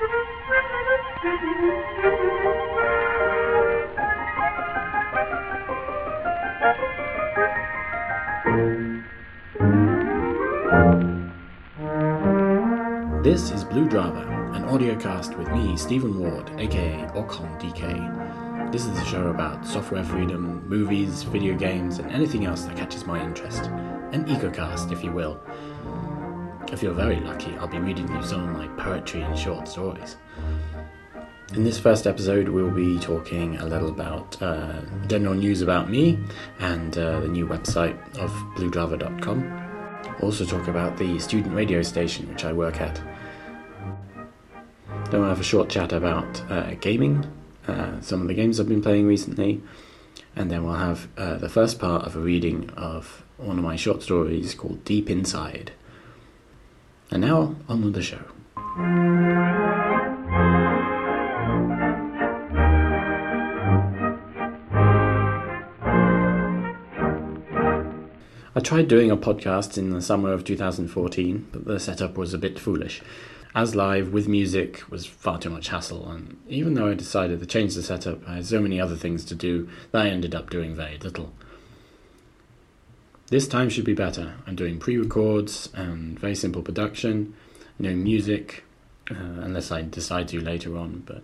This is Blue Drava, an audiocast with me, Stephen Ward, aka AukonDK. This is a show about software freedom, movies, video games, and anything else that catches my interest. An egocast, if you will. If you're very lucky, I'll be reading you some of my poetry and short stories. In this first episode, we'll be talking a little about uh, general news about me and uh, the new website of bluedrava.com. Also, talk about the student radio station which I work at. Then we'll have a short chat about uh, gaming, uh, some of the games I've been playing recently, and then we'll have uh, the first part of a reading of one of my short stories called Deep Inside. And now, on with the show. I tried doing a podcast in the summer of 2014, but the setup was a bit foolish. As live with music was far too much hassle, and even though I decided to change the setup, I had so many other things to do that I ended up doing very little. This time should be better. I'm doing pre records and very simple production, no music, uh, unless I decide to later on, but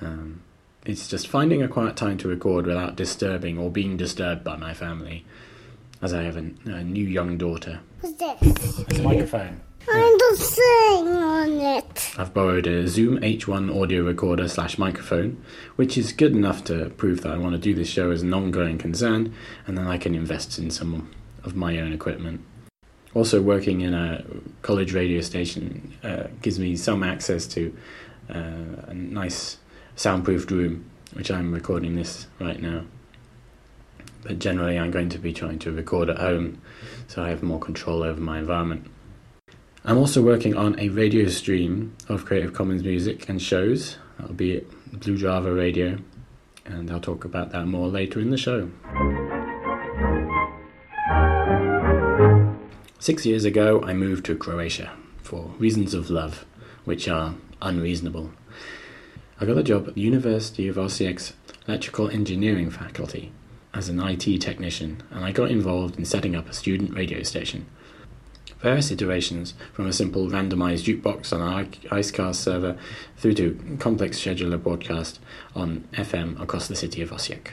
um, it's just finding a quiet time to record without disturbing or being disturbed by my family as I have a, a new young daughter. What's this? It's a microphone. I'm just sitting on it. I've borrowed a Zoom H1 audio recorder slash microphone, which is good enough to prove that I want to do this show as an ongoing concern, and then I can invest in some of my own equipment. Also, working in a college radio station uh, gives me some access to uh, a nice soundproofed room, which I'm recording this right now. But generally, I'm going to be trying to record at home so I have more control over my environment. I'm also working on a radio stream of Creative Commons music and shows. That'll be Blue Drava Radio, and I'll talk about that more later in the show. Six years ago, I moved to Croatia for reasons of love, which are unreasonable. I got a job at the University of Osijek's Electrical Engineering faculty as an IT technician, and I got involved in setting up a student radio station. Various iterations, from a simple randomized jukebox on an IceCast server through to complex scheduler broadcast on FM across the city of Osijek.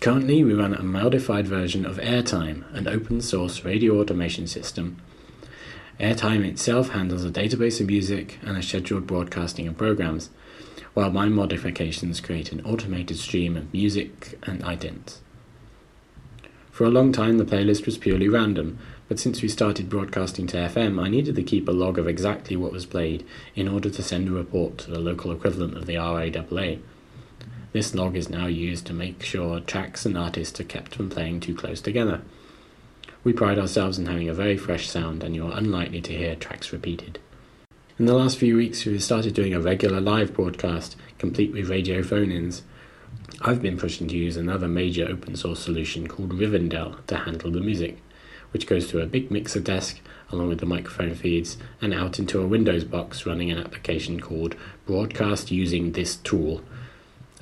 Currently, we run a modified version of Airtime, an open source radio automation system. Airtime itself handles a database of music and a scheduled broadcasting of programs, while my modifications create an automated stream of music and idents. For a long time, the playlist was purely random, but since we started broadcasting to FM, I needed to keep a log of exactly what was played in order to send a report to the local equivalent of the RAAA. This log is now used to make sure tracks and artists are kept from playing too close together. We pride ourselves in having a very fresh sound, and you're unlikely to hear tracks repeated. In the last few weeks, we've started doing a regular live broadcast, complete with radio phone ins. I've been pushing to use another major open source solution called Rivendell to handle the music, which goes to a big mixer desk along with the microphone feeds and out into a Windows box running an application called Broadcast Using This Tool.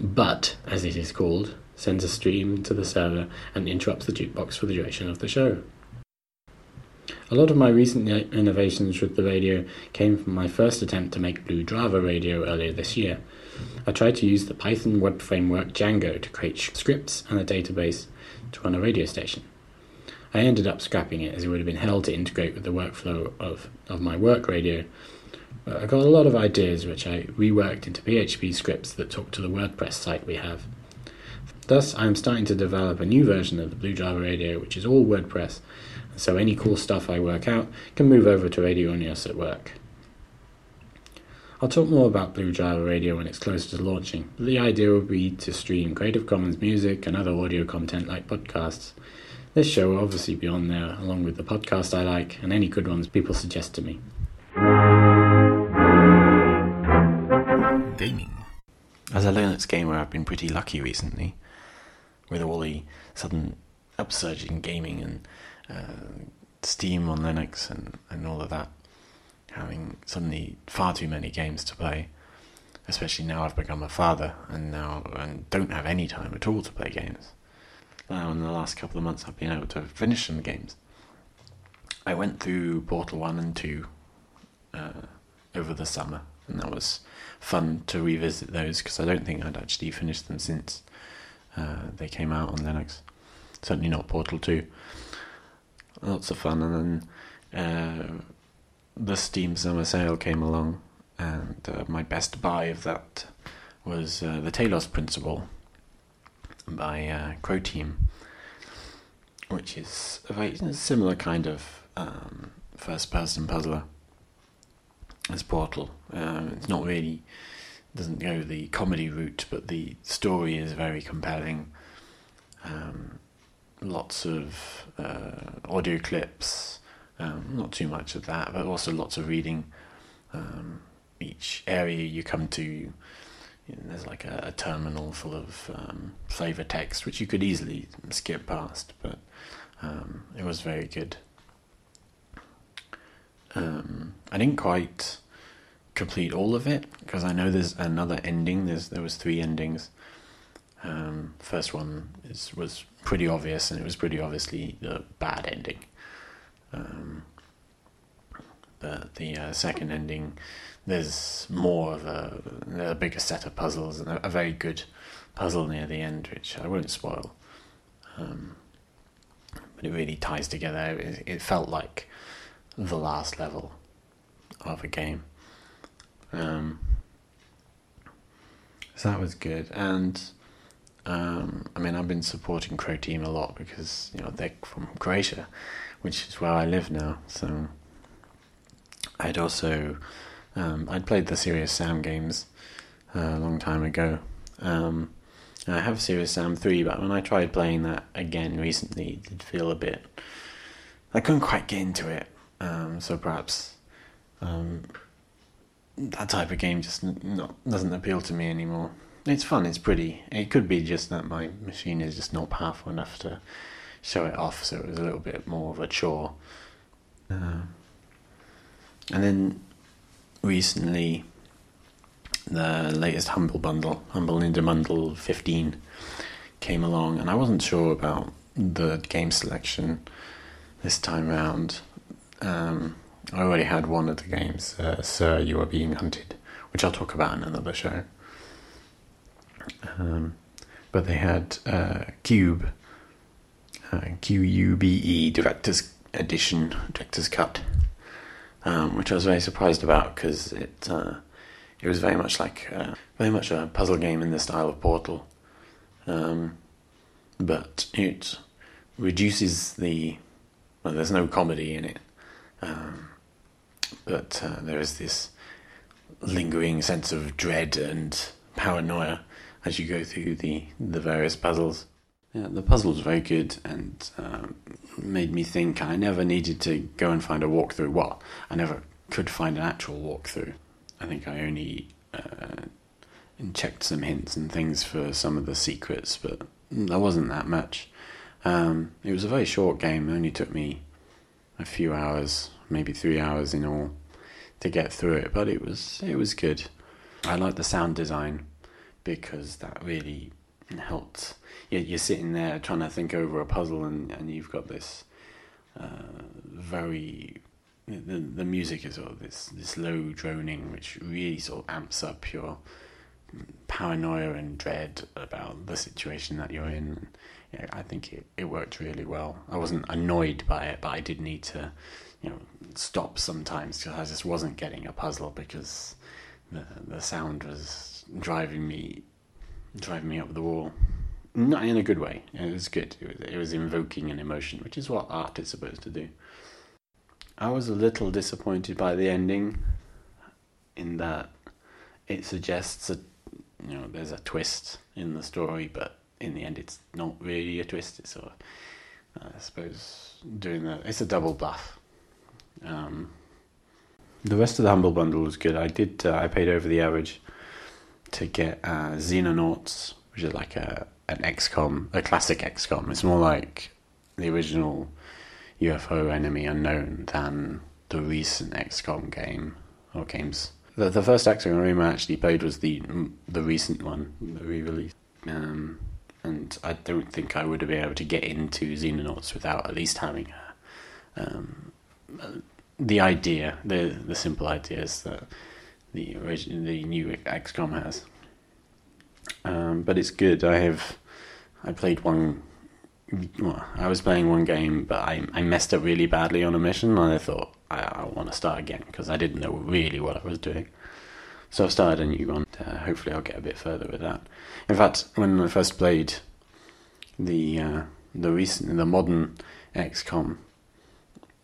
BUTT, as it is called, sends a stream to the server and interrupts the jukebox for the duration of the show. A lot of my recent innovations with the radio came from my first attempt to make Blue Drava radio earlier this year. I tried to use the Python web framework Django to create scripts and a database to run a radio station. I ended up scrapping it as it would have been hell to integrate with the workflow of, of my work radio. But I got a lot of ideas which I reworked into PHP scripts that talk to the WordPress site we have. Thus, I am starting to develop a new version of the Blue Drava Radio, which is all WordPress, so any cool stuff I work out can move over to Radio at work. I'll talk more about Blue Drava Radio when it's closer to launching. The idea will be to stream Creative Commons music and other audio content like podcasts. This show will obviously be on there along with the podcast I like and any good ones people suggest to me. Gaming. As a Linux gamer, I've been pretty lucky recently with all the sudden upsurge in gaming and uh, Steam on Linux and, and all of that. having suddenly far too many games to play. Especially now I've become a father and now and don't have any time at all to play games. Now in the last couple of months I've been able to finish some games. I went through Portal One and Two uh, over the summer, and that was fun to revisit those because I don't think I'd actually finished them since uh, they came out on Linux. Certainly not Portal Two. Lots of fun, and then uh, the Steam Summer Sale came along, and uh, my best buy of that was uh, the Talos Principle by uh, Croteam, which is a very similar kind of um, first-person puzzler as Portal. Um, it's not really doesn't go the comedy route, but the story is very compelling. Um, lots of uh, audio clips, um, not too much of that, but also lots of reading. Um, each area you come to, you know, there's like a, a, terminal full of um, flavor text, which you could easily skip past, but um, it was very good. I didn't quite complete all of it because I know there's another ending. There's there was three endings. Um, first one is was pretty obvious, and it was pretty obviously the bad ending. Um, but the uh, second ending, there's more of a, a bigger set of puzzles and a, a, very good puzzle near the end, which I won't spoil. Um, but it really ties together. It, it felt like the last level of a game. Um, so that was good, and um, I mean I've been supporting Croteam a lot because you know they're from Croatia, which is where I live now. So I'd also um, I'd played the Serious Sam games uh, a long time ago. Um, I have Serious Sam three, but when I tried playing that again recently, it did feel a bit. I couldn't quite get into it, um, so perhaps um, that type of game just not doesn't appeal to me anymore. It's fun, it's pretty. It could be just that my machine is just not powerful enough to show it off, so it was a little bit more of a chore. Uh, and then recently, the latest Humble Bundle, Humble Indie Bundle 15, came along, and I wasn't sure about the game selection this time round. Um, I already had one of the games, uh, Sir, You Are Being Hunted, which I'll talk about in another show. Um, but they had uh, Qube, uh, Q U B E Director's Edition, Director's Cut, um, which I was very surprised about because it uh, it was very much like uh, very much a puzzle game in the style of Portal, um, but it reduces the well, there's no comedy in it. Um, but uh, there is this lingering sense of dread and paranoia as you go through the, the various puzzles. Yeah, the puzzle was very good and um, made me think I never needed to go and find a walkthrough. Well, I never could find an actual walkthrough. I think I only uh, checked some hints and things for some of the secrets, but there wasn't that much. Um, it was a very short game, it only took me a few hours maybe three hours in all to get through it, but it was it was good. I like the sound design because that really helped. You're sitting there trying to think over a puzzle, and, and you've got this uh, very the the music is sort of this this low droning, which really sort of amps up your paranoia and dread about the situation that you're in. Yeah, I think it, it worked really well. I wasn't annoyed by it, but I did need to you know stop sometimes because I just wasn't getting a puzzle because the the sound was driving me driving me up the wall. Not in a good way. It was good. It was, it was invoking an emotion, which is what art is supposed to do. I was a little disappointed by the ending, in that it suggests a you know there's a twist in the story, but in the end it's not really a twist. It's sort of I suppose doing that. It's a double bluff um, the rest of the humble bundle was good. I did. Uh, I paid over the average to get uh, Xenonauts, which is like a an XCOM, a classic XCOM. It's more like the original UFO Enemy Unknown than the recent XCOM game or games. The, the first XCOM game I actually played was the the recent one, the re-release. Um, and I don't think I would have been able to get into Xenonauts without at least having a, um, the idea, the the simple ideas that the the new XCOM has. Um, but it's good. I have I played one. Well, I was playing one game, but I I messed up really badly on a mission, and I thought I, I want to start again because I didn't know really what I was doing. So I've started a new one. Uh, hopefully, I'll get a bit further with that. In fact, when I first played the uh, the recent the modern XCOM,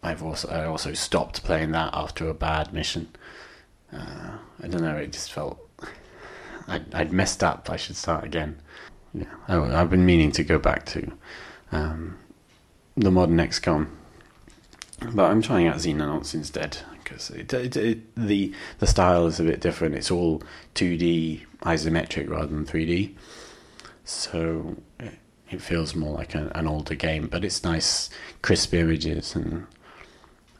I've also I also stopped playing that after a bad mission. Uh, I don't know. It just felt I'd, I'd messed up. I should start again. Yeah, I, have been meaning to go back to um, the modern XCOM, but I'm trying out Xenonauts instead because it, it, it, the the style is a bit different. It's all 2D isometric rather than 3D, so it, it feels more like a, an older game. But it's nice, crisp images and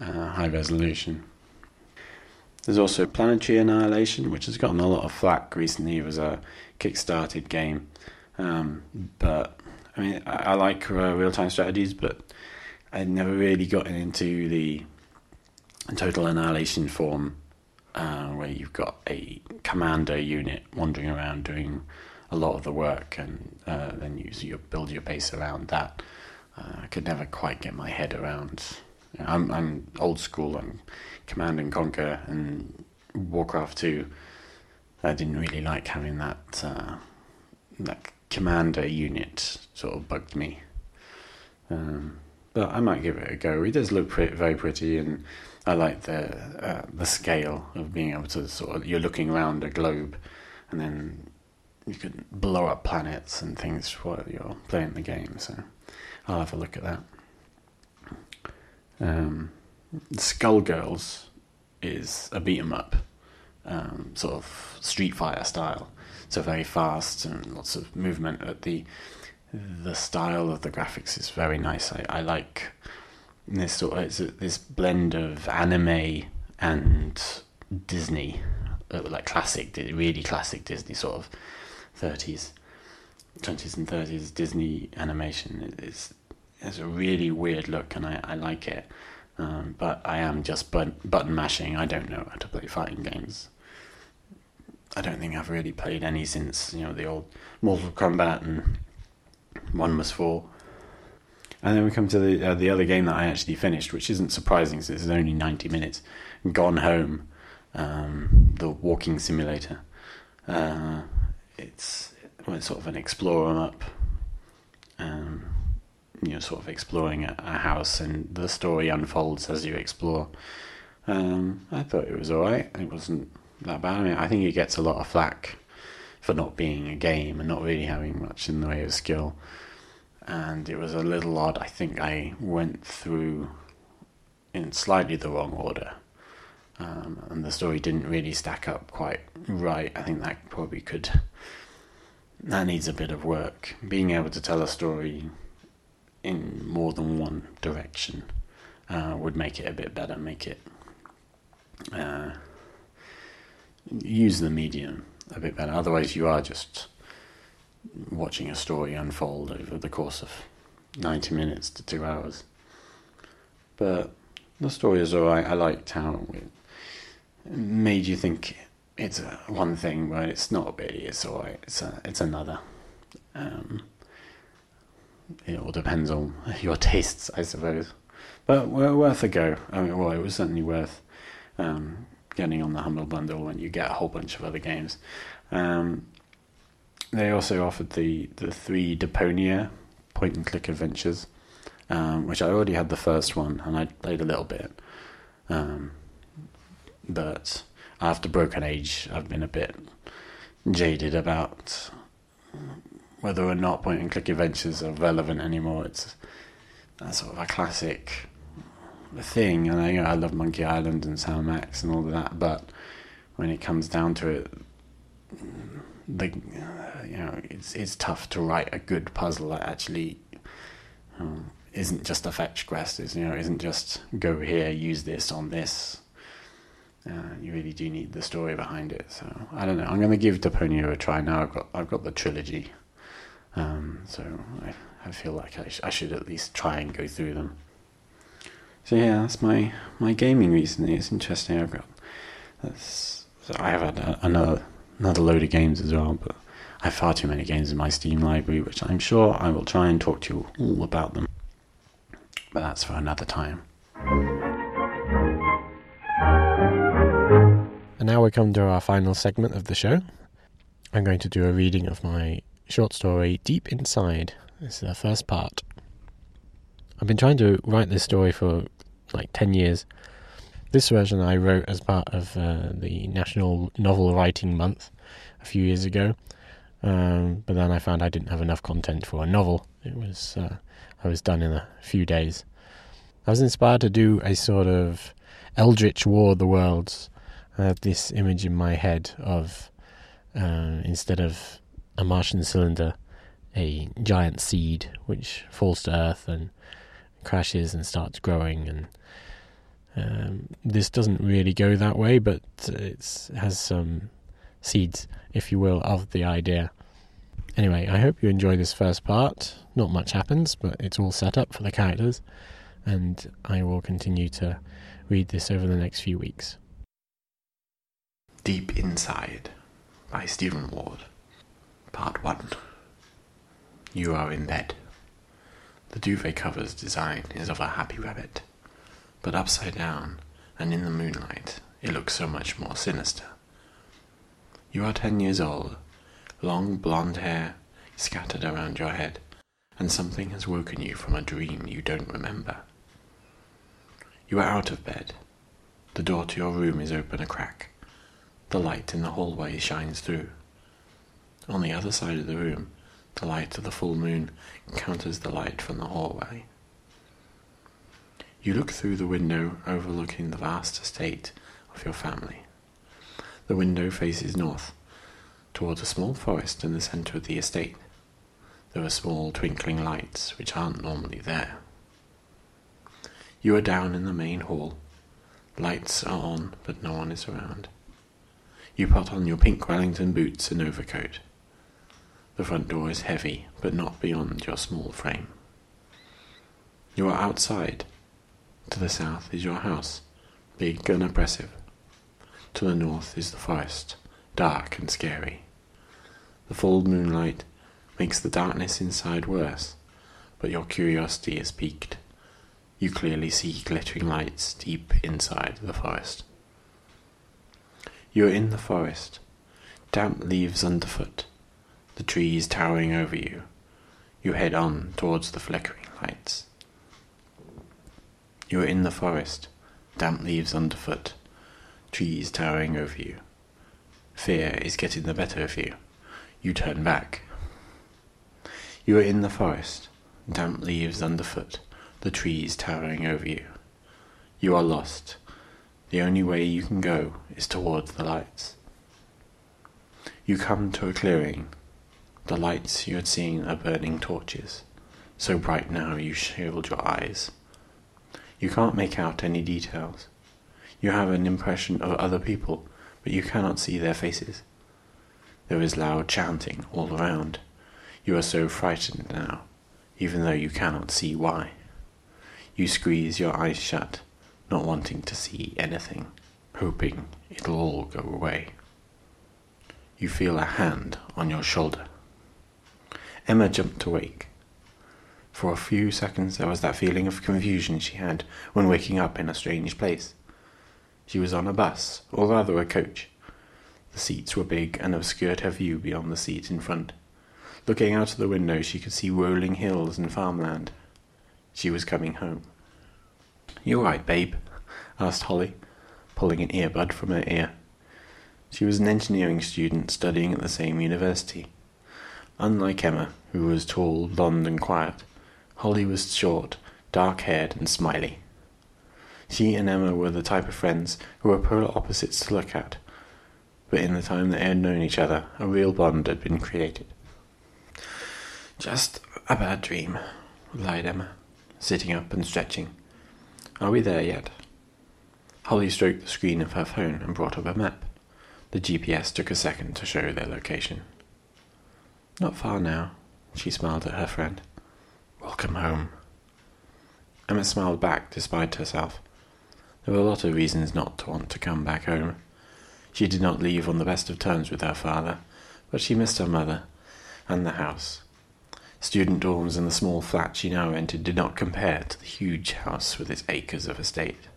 uh, high resolution. There's also Planetary Annihilation, which has gotten a lot of flack recently. It was a kick-started game, um, but I mean, I, I like uh, real-time strategies, but I'd never really gotten into the total annihilation form, uh, where you've got a commander unit wandering around doing a lot of the work, and uh, then you, you build your base around that. Uh, I could never quite get my head around I'm I'm old school. I'm Command and Conquer and Warcraft Two. I didn't really like having that uh, that commander unit. Sort of bugged me. Um, but I might give it a go. It does look pretty, very pretty, and I like the uh, the scale of being able to sort of you're looking around a globe, and then you can blow up planets and things while you're playing the game. So I'll have a look at that. Um, Skullgirls is a beat 'em up, um, sort of Street Fighter style. So very fast and lots of movement. At the the style of the graphics is very nice. I, I like this sort of it's a, this blend of anime and Disney, uh, like classic, really classic Disney sort of thirties, twenties and thirties Disney animation. It's it's a really weird look, and I, I like it. Um, but I am just but- button mashing. I don't know how to play fighting games. I don't think I've really played any since you know the old Mortal Kombat and One Must Fall. And then we come to the uh, the other game that I actually finished, which isn't surprising since it's only ninety minutes. Gone Home, um, the walking simulator. Uh, it's, well, it's sort of an explore up. Um, you know, sort of exploring a, a house, and the story unfolds as you explore. Um, I thought it was alright. It wasn't that bad. I mean, I think it gets a lot of flack for not being a game and not really having much in the way of skill. And it was a little odd. I think I went through in slightly the wrong order. Um, and the story didn't really stack up quite right. I think that probably could. That needs a bit of work. Being able to tell a story in more than one direction uh, would make it a bit better, make it uh, use the medium a bit better. Otherwise, you are just watching a story unfold over the course of 90 minutes to two hours. But the story is alright. I liked how it made you think it's one thing, but it's not really. It's alright. It's it's another. Um, it all depends on your tastes, I suppose. But worth a go. I mean, well, it was certainly worth um, getting on the Humble Bundle when you get a whole bunch of other games. Um, they also offered the, the three Deponia point and click adventures, um, which I already had the first one and I played a little bit. Um, but after Broken Age, I've been a bit jaded about whether or not point and click adventures are relevant anymore. It's a sort of a classic thing, and I, you know, I love Monkey Island and Sam Max and all of that, but when it comes down to it, the you know it's it's tough to write a good puzzle that actually um, isn't just a fetch quest. Is you know isn't just go here, use this on this. Uh, you really do need the story behind it. So I don't know. I'm going to give Deponia a try now. I've got I've got the trilogy, um, so I, I feel like I, sh- I should at least try and go through them. So yeah, that's my my gaming recently. It's interesting. I've got that's so I have had a, another another load of games as well, but I have far too many games in my Steam library, which I'm sure I will try and talk to you all about them. But that's for another time. And now we come to our final segment of the show. I'm going to do a reading of my short story, Deep Inside. This is the first part. I've been trying to write this story for like 10 years. This version I wrote as part of uh, the National Novel Writing Month a few years ago. Um, but then I found I didn't have enough content for a novel. It was uh, I was done in a few days. I was inspired to do a sort of Eldritch War of the Worlds I have this image in my head of uh, instead of a Martian cylinder, a giant seed which falls to Earth and crashes and starts growing. And um, this doesn't really go that way, but it has some seeds, if you will, of the idea. Anyway, I hope you enjoy this first part. Not much happens, but it's all set up for the characters, and I will continue to read this over the next few weeks. Deep Inside by Stephen Ward. Part 1. You are in bed. The duvet cover's design is of a happy rabbit, but upside down and in the moonlight it looks so much more sinister. You are ten years old, long blonde hair scattered around your head, and something has woken you from a dream you don't remember. You are out of bed. The door to your room is open a crack. The light in the hallway shines through. On the other side of the room, the light of the full moon counters the light from the hallway. You look through the window overlooking the vast estate of your family. The window faces north, towards a small forest in the center of the estate. There are small twinkling lights which aren't normally there. You are down in the main hall. Lights are on, but no one is around. You put on your pink Wellington boots and overcoat. The front door is heavy, but not beyond your small frame. You are outside. To the south is your house, big and oppressive. To the north is the forest, dark and scary. The full moonlight makes the darkness inside worse, but your curiosity is piqued. You clearly see glittering lights deep inside the forest. You are in the forest, damp leaves underfoot, the trees towering over you. You head on towards the flickering lights. You are in the forest, damp leaves underfoot, trees towering over you. Fear is getting the better of you. You turn back. You are in the forest, damp leaves underfoot, the trees towering over you. You are lost. The only way you can go is towards the lights. You come to a clearing. The lights you had seen are burning torches, so bright now you shield your eyes. You can't make out any details. You have an impression of other people, but you cannot see their faces. There is loud chanting all around. You are so frightened now, even though you cannot see why. You squeeze your eyes shut not wanting to see anything, hoping it'll all go away. You feel a hand on your shoulder. Emma jumped awake. For a few seconds there was that feeling of confusion she had when waking up in a strange place. She was on a bus, or rather a coach. The seats were big and obscured her view beyond the seat in front. Looking out of the window, she could see rolling hills and farmland. She was coming home. You alright, babe? asked Holly, pulling an earbud from her ear. She was an engineering student studying at the same university. Unlike Emma, who was tall, blonde, and quiet, Holly was short, dark haired, and smiley. She and Emma were the type of friends who were polar opposites to look at, but in the time they had known each other, a real bond had been created. Just a bad dream, lied Emma sitting up and stretching. Are we there yet? Holly stroked the screen of her phone and brought up a map. The GPS took a second to show their location. Not far now, she smiled at her friend. Welcome home. Emma smiled back despite herself. There were a lot of reasons not to want to come back home. She did not leave on the best of terms with her father, but she missed her mother and the house. Student dorms and the small flat she now rented did not compare to the huge house with its acres of estate.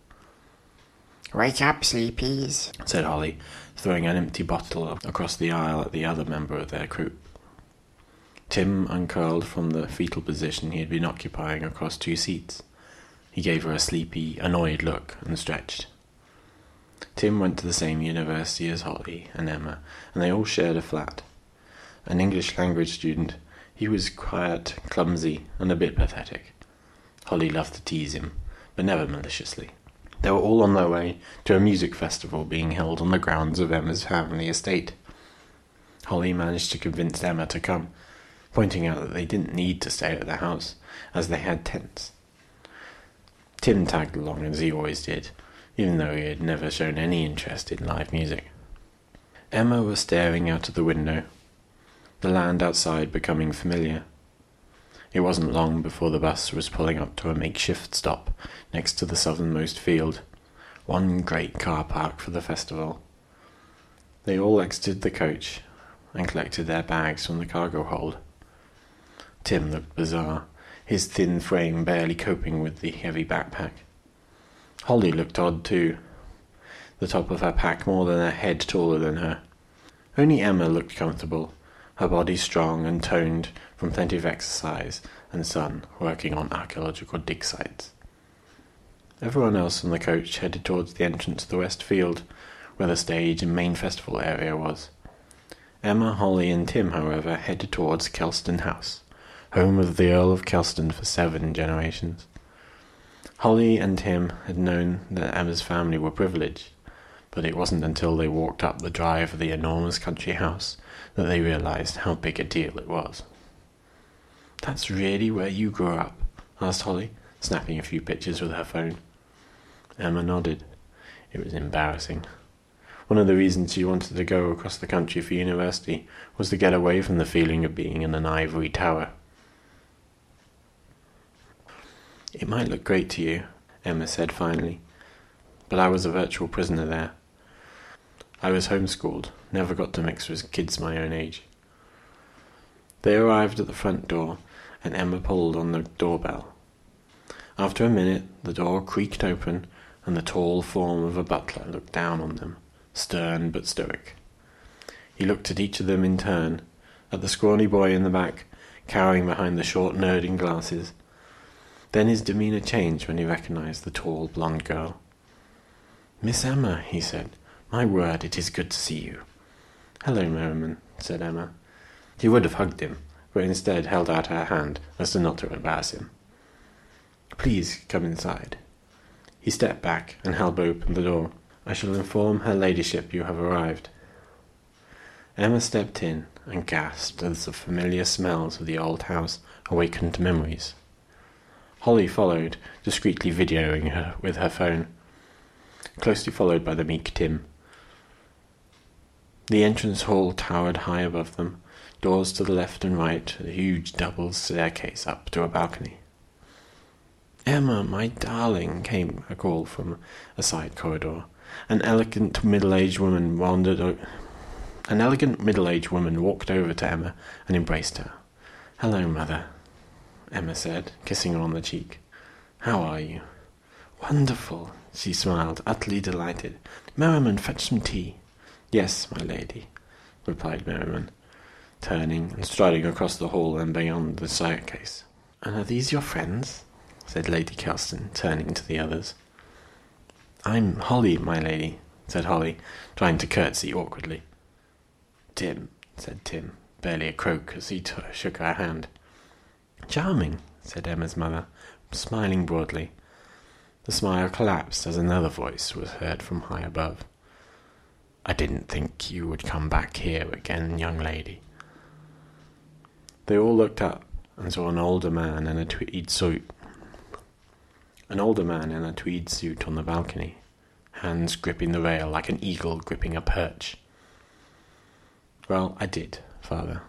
Wake up, sleepies, said Holly, throwing an empty bottle across the aisle at the other member of their group. Tim uncurled from the fetal position he had been occupying across two seats. He gave her a sleepy, annoyed look and stretched. Tim went to the same university as Holly and Emma, and they all shared a flat. An English language student, he was quiet, clumsy, and a bit pathetic. Holly loved to tease him, but never maliciously. They were all on their way to a music festival being held on the grounds of Emma's family estate. Holly managed to convince Emma to come, pointing out that they didn't need to stay at the house, as they had tents. Tim tagged along as he always did, even though he had never shown any interest in live music. Emma was staring out of the window, the land outside becoming familiar. It wasn't long before the bus was pulling up to a makeshift stop next to the southernmost field, one great car park for the festival. They all exited the coach and collected their bags from the cargo hold. Tim looked bizarre, his thin frame barely coping with the heavy backpack. Holly looked odd too, the top of her pack more than a head taller than her. Only Emma looked comfortable, her body strong and toned from plenty of exercise and sun working on archaeological dig sites. Everyone else on the coach headed towards the entrance to the west field, where the stage and main festival area was. Emma, Holly, and Tim, however, headed towards Kelston House, home of the Earl of Kelston for seven generations. Holly and Tim had known that Emma's family were privileged, but it wasn't until they walked up the drive of the enormous country house that they realized how big a deal it was. That's really where you grew up? asked Holly, snapping a few pictures with her phone. Emma nodded. It was embarrassing. One of the reasons she wanted to go across the country for university was to get away from the feeling of being in an ivory tower. It might look great to you, Emma said finally, but I was a virtual prisoner there. I was homeschooled, never got to mix with kids my own age. They arrived at the front door, and Emma pulled on the doorbell. After a minute, the door creaked open, and the tall form of a butler looked down on them, stern but stoic. He looked at each of them in turn, at the scrawny boy in the back, cowering behind the short nerd in glasses. Then his demeanour changed when he recognized the tall blonde girl. Miss Emma, he said, my word, it is good to see you. Hello, Merriman, said Emma. He would have hugged him, but instead held out her hand as to not to embarrass him. Please come inside. He stepped back and held open the door. I shall inform her ladyship you have arrived. Emma stepped in and gasped as the familiar smells of the old house awakened memories. Holly followed, discreetly videoing her with her phone, closely followed by the meek Tim. The entrance hall towered high above them, doors to the left and right, a huge double staircase up to a balcony. Emma, my darling, came a call from a side corridor. An elegant middle-aged woman wandered. O- An elegant middle-aged woman walked over to Emma and embraced her. "Hello, mother," Emma said, kissing her on the cheek. "How are you?" "Wonderful," she smiled, utterly delighted. "Merriman, fetch some tea." "Yes, my lady," replied Merriman, turning and striding across the hall and beyond the staircase. "And are these your friends?" said Lady Kelston, turning to the others. I'm Holly, my lady, said Holly, trying to curtsy awkwardly. Tim, said Tim, barely a croak as he t- shook her hand. Charming, said Emma's mother, smiling broadly. The smile collapsed as another voice was heard from high above. I didn't think you would come back here again, young lady. They all looked up and saw an older man in a tweed suit An older man in a tweed suit on the balcony, hands gripping the rail like an eagle gripping a perch. Well, I did, father,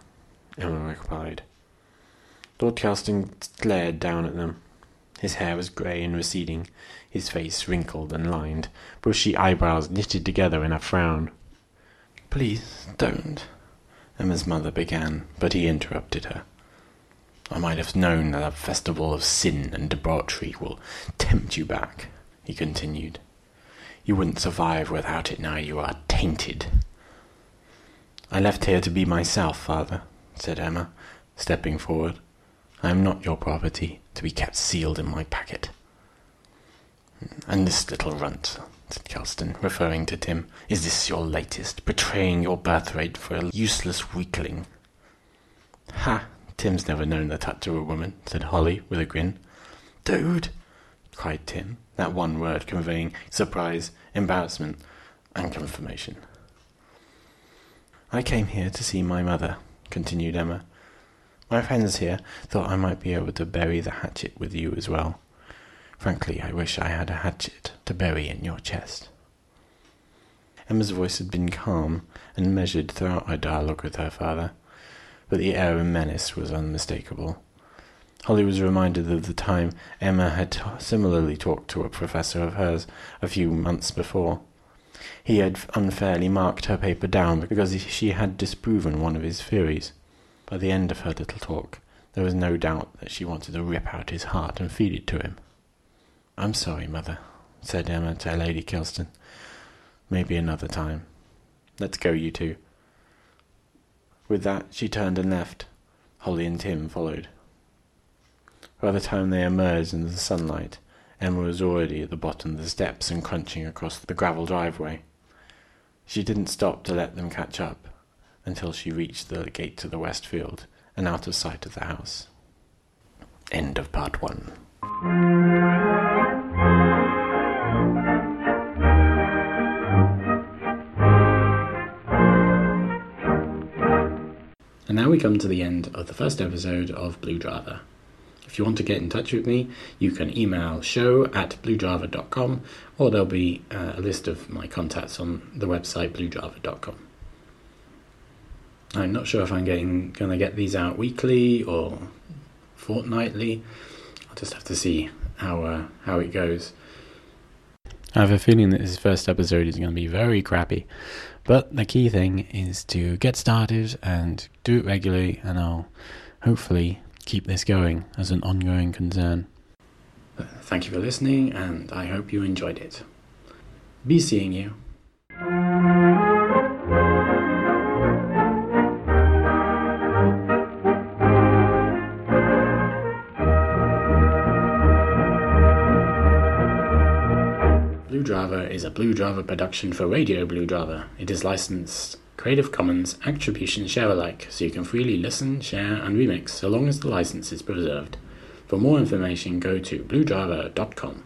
Emma replied. Lord Kelston glared down at them. His hair was grey and receding, his face wrinkled and lined, bushy eyebrows knitted together in a frown. Please don't, Emma's mother began, but he interrupted her. I might have known that a festival of sin and debauchery will tempt you back, he continued. You wouldn't survive without it now you are tainted. I left here to be myself, father, said Emma, stepping forward. I am not your property, to be kept sealed in my packet. And this little runt, said Kelston, referring to Tim, is this your latest, betraying your birthright for a useless weakling? Ha! Tim's never known the touch of a woman, said Holly with a grin. Dude! cried Tim, that one word conveying surprise, embarrassment, and confirmation. I came here to see my mother, continued Emma. My friends here thought I might be able to bury the hatchet with you as well. Frankly, I wish I had a hatchet to bury in your chest. Emma's voice had been calm and measured throughout her dialogue with her father, but the air of menace was unmistakable. Holly was reminded of the time Emma had t- similarly talked to a professor of hers a few months before. He had unfairly marked her paper down because she had disproven one of his theories. By the end of her little talk, there was no doubt that she wanted to rip out his heart and feed it to him. I'm sorry, mother, said Emma to Lady Kelston. Maybe another time. Let's go, you two. With that, she turned and left. Holly and Tim followed. By the time they emerged into the sunlight, Emma was already at the bottom of the steps and crunching across the gravel driveway. She didn't stop to let them catch up until she reached the gate to the west field and out of sight of the house. End of part one. And now we come to the end of the first episode of Blue Drava. If you want to get in touch with me, you can email show at bluedrava.com or there'll be uh, a list of my contacts on the website bluedrava.com. I'm not sure if I'm getting going to get these out weekly or fortnightly. I'll just have to see how uh, how it goes. I have a feeling that this first episode is going to be very crappy, but the key thing is to get started and do it regularly, and I'll hopefully keep this going as an ongoing concern. Thank you for listening, and I hope you enjoyed it. Be seeing you. A Blue Drava production for Radio Blue Drava. It is licensed Creative Commons Attribution Share Alike, so you can freely listen, share, and remix so long as the license is preserved. For more information, go to bluedrava.com.